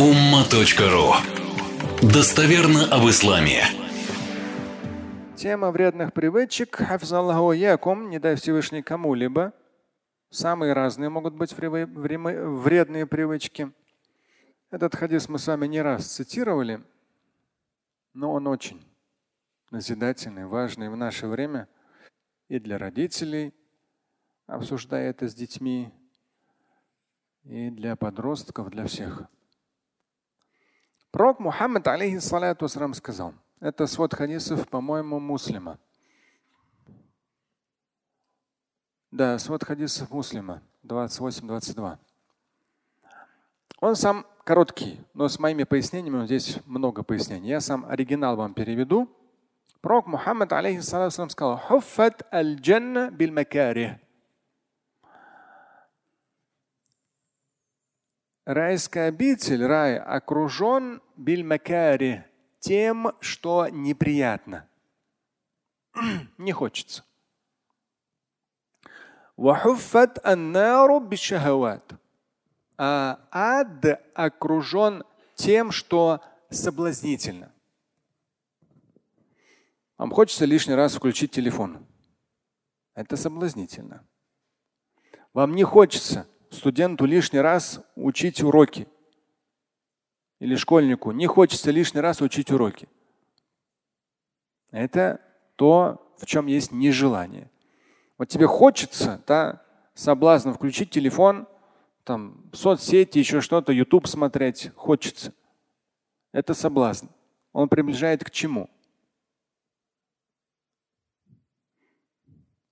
umma.ru Достоверно об исламе. Тема вредных привычек. Хафзаллаху якум, не дай Всевышний кому-либо. Самые разные могут быть вредные привычки. Этот хадис мы с вами не раз цитировали, но он очень назидательный, важный в наше время и для родителей, обсуждая это с детьми, и для подростков, для всех. Пророк Мухаммад, алейхиссалату вассалам, сказал, это свод хадисов, по-моему, муслима. Да, свод хадисов муслима, 28-22. Он сам короткий, но с моими пояснениями, здесь много пояснений. Я сам оригинал вам переведу. Пророк Мухаммад, алейхиссалату сказал, «Хуффат аль-джанна биль макарих». Райская обитель, рай, окружен бильмакари, тем, что неприятно. Не хочется. А ад окружен тем, что соблазнительно. Вам хочется лишний раз включить телефон. Это соблазнительно. Вам не хочется студенту лишний раз учить уроки. Или школьнику не хочется лишний раз учить уроки. Это то, в чем есть нежелание. Вот тебе хочется, да, соблазн включить телефон, там, соцсети, еще что-то, YouTube смотреть, хочется. Это соблазн. Он приближает к чему?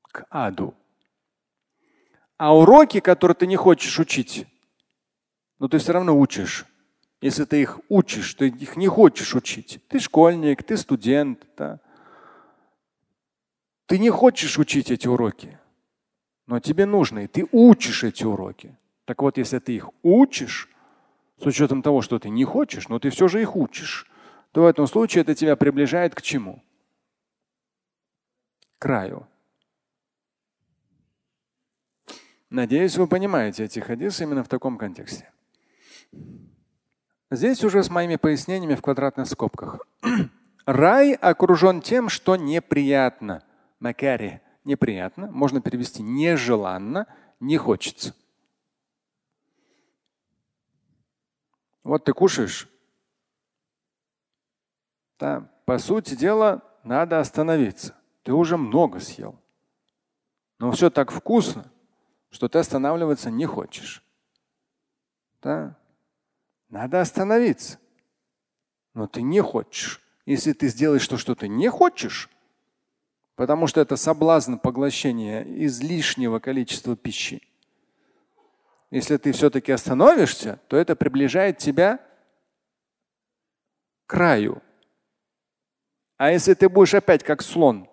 К аду. А уроки, которые ты не хочешь учить, но ты все равно учишь. Если ты их учишь, ты их не хочешь учить. Ты школьник, ты студент. Да? Ты не хочешь учить эти уроки, но тебе нужно, и ты учишь эти уроки. Так вот, если ты их учишь, с учетом того, что ты не хочешь, но ты все же их учишь, то в этом случае это тебя приближает к чему? К краю. Надеюсь, вы понимаете эти хадисы именно в таком контексте. Здесь уже с моими пояснениями в квадратных скобках. Рай окружен тем, что неприятно. Макари неприятно, можно перевести нежеланно, не хочется. Вот ты кушаешь. Да, по сути дела, надо остановиться. Ты уже много съел. Но все так вкусно, что ты останавливаться не хочешь. Да? Надо остановиться. Но ты не хочешь. Если ты сделаешь то, что ты не хочешь, потому что это соблазн поглощения излишнего количества пищи. Если ты все-таки остановишься, то это приближает тебя к краю. А если ты будешь опять как слон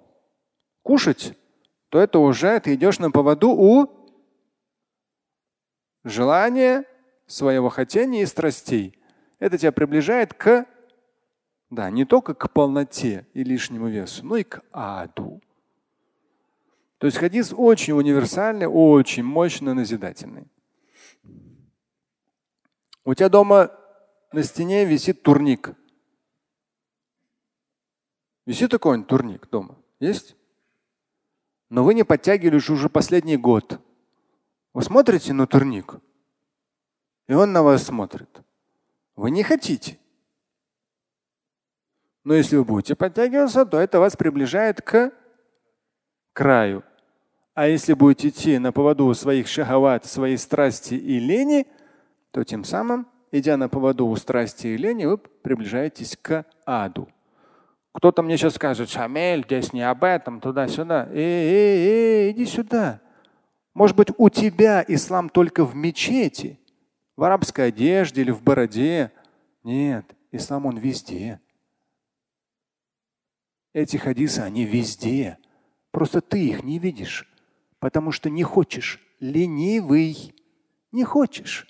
кушать, то это уже ты идешь на поводу у желания, своего хотения и страстей. Это тебя приближает к, да, не только к полноте и лишнему весу, но и к аду. То есть хадис очень универсальный, очень мощно назидательный. У тебя дома на стене висит турник. Висит такой турник дома? Есть? Но вы не подтягивали уже последний год. Вы смотрите на турник, и он на вас смотрит. Вы не хотите. Но если вы будете подтягиваться, то это вас приближает к краю. А если будете идти на поводу своих шахават, своей страсти и лени, то тем самым, идя на поводу у страсти и лени, вы приближаетесь к аду. Кто-то мне сейчас скажет, Шамель, здесь не об этом, туда-сюда. Эй, эй, эй, иди сюда. Может быть, у тебя ислам только в мечети, в арабской одежде или в бороде. Нет, ислам он везде. Эти хадисы, они везде. Просто ты их не видишь, потому что не хочешь. Ленивый. Не хочешь.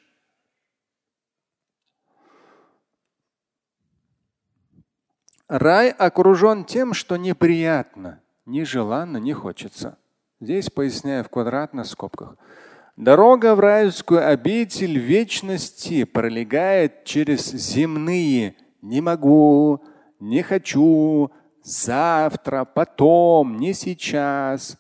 Рай окружен тем, что неприятно, нежеланно, не хочется. Здесь поясняю в квадратных скобках. Дорога в райскую обитель вечности пролегает через земные. «не могу», «не хочу», «завтра», «потом», «не сейчас»,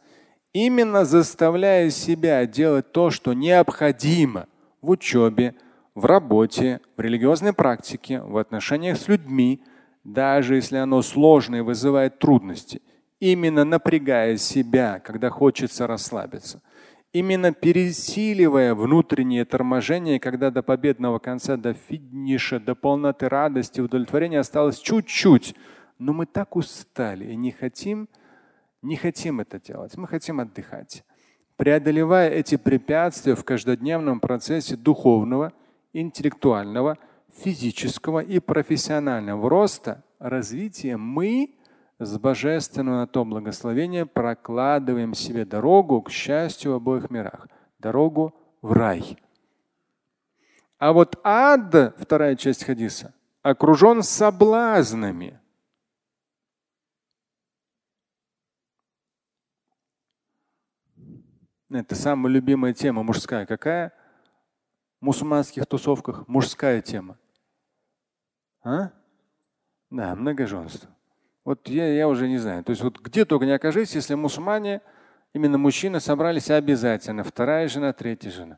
именно заставляя себя делать то, что необходимо в учебе, в работе, в религиозной практике, в отношениях с людьми, даже если оно сложное и вызывает трудности, именно напрягая себя, когда хочется расслабиться – именно пересиливая внутреннее торможение, когда до победного конца, до финиша, до полноты радости, удовлетворения осталось чуть-чуть. Но мы так устали и не хотим, не хотим это делать. Мы хотим отдыхать. Преодолевая эти препятствия в каждодневном процессе духовного, интеллектуального, физического и профессионального роста, развития, мы с божественного на то благословение прокладываем себе дорогу к счастью в обоих мирах, дорогу в рай. А вот ад, вторая часть хадиса, окружен соблазнами. Это самая любимая тема мужская. Какая? В мусульманских тусовках мужская тема. А? Да, многоженство. Вот я, я уже не знаю. То есть вот где только не окажись, если мусульмане, именно мужчины собрались обязательно. Вторая жена, третья жена.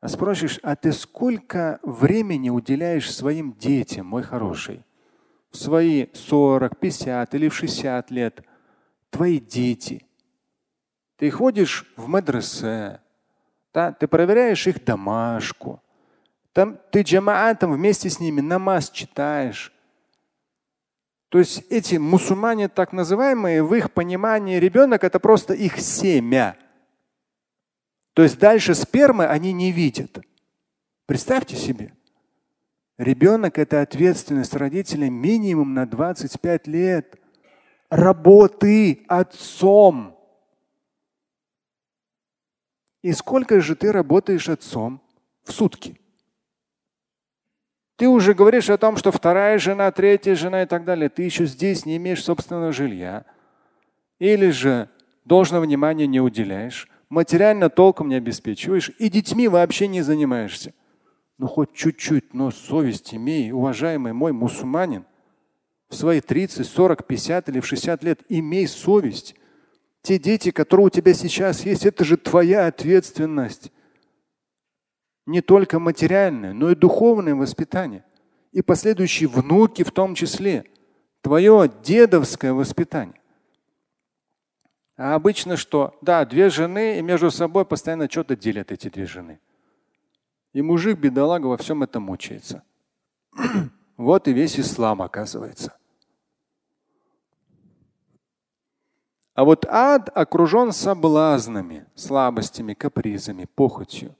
А спросишь, а ты сколько времени уделяешь своим детям, мой хороший? В свои 40, 50 или в 60 лет. Твои дети. Ты ходишь в мадресе, да? ты проверяешь их домашку. Там, ты джамаатом вместе с ними намаз читаешь. То есть эти мусульмане, так называемые, в их понимании ребенок это просто их семя. То есть дальше спермы они не видят. Представьте себе. Ребенок – это ответственность родителей минимум на 25 лет. Работы отцом. И сколько же ты работаешь отцом в сутки? Ты уже говоришь о том, что вторая жена, третья жена и так далее. Ты еще здесь не имеешь собственного жилья. Или же должного внимания не уделяешь, материально толком не обеспечиваешь и детьми вообще не занимаешься. Ну хоть чуть-чуть, но совесть имей, уважаемый мой мусульманин. В свои 30, 40, 50 или в 60 лет имей совесть. Те дети, которые у тебя сейчас есть, это же твоя ответственность не только материальное, но и духовное воспитание. И последующие внуки в том числе. Твое дедовское воспитание. А обычно что? Да, две жены и между собой постоянно что-то делят эти две жены. И мужик, бедолага, во всем этом мучается. вот и весь ислам оказывается. А вот ад окружен соблазнами, слабостями, капризами, похотью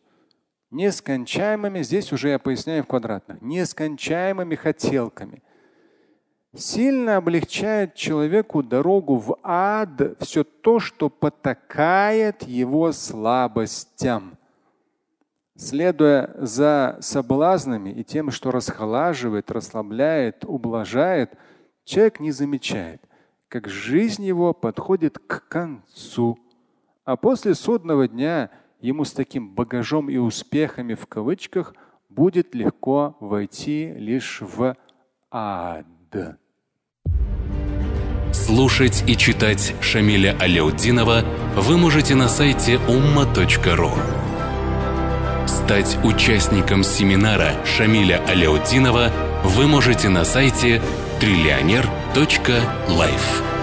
нескончаемыми, здесь уже я поясняю в квадратных, нескончаемыми хотелками. Сильно облегчает человеку дорогу в ад все то, что потакает его слабостям. Следуя за соблазнами и тем, что расхолаживает, расслабляет, ублажает, человек не замечает, как жизнь его подходит к концу. А после судного дня – ему с таким багажом и успехами в кавычках будет легко войти лишь в ад. Слушать и читать Шамиля Аляутдинова вы можете на сайте umma.ru. Стать участником семинара Шамиля Аляутдинова вы можете на сайте триллионер.life.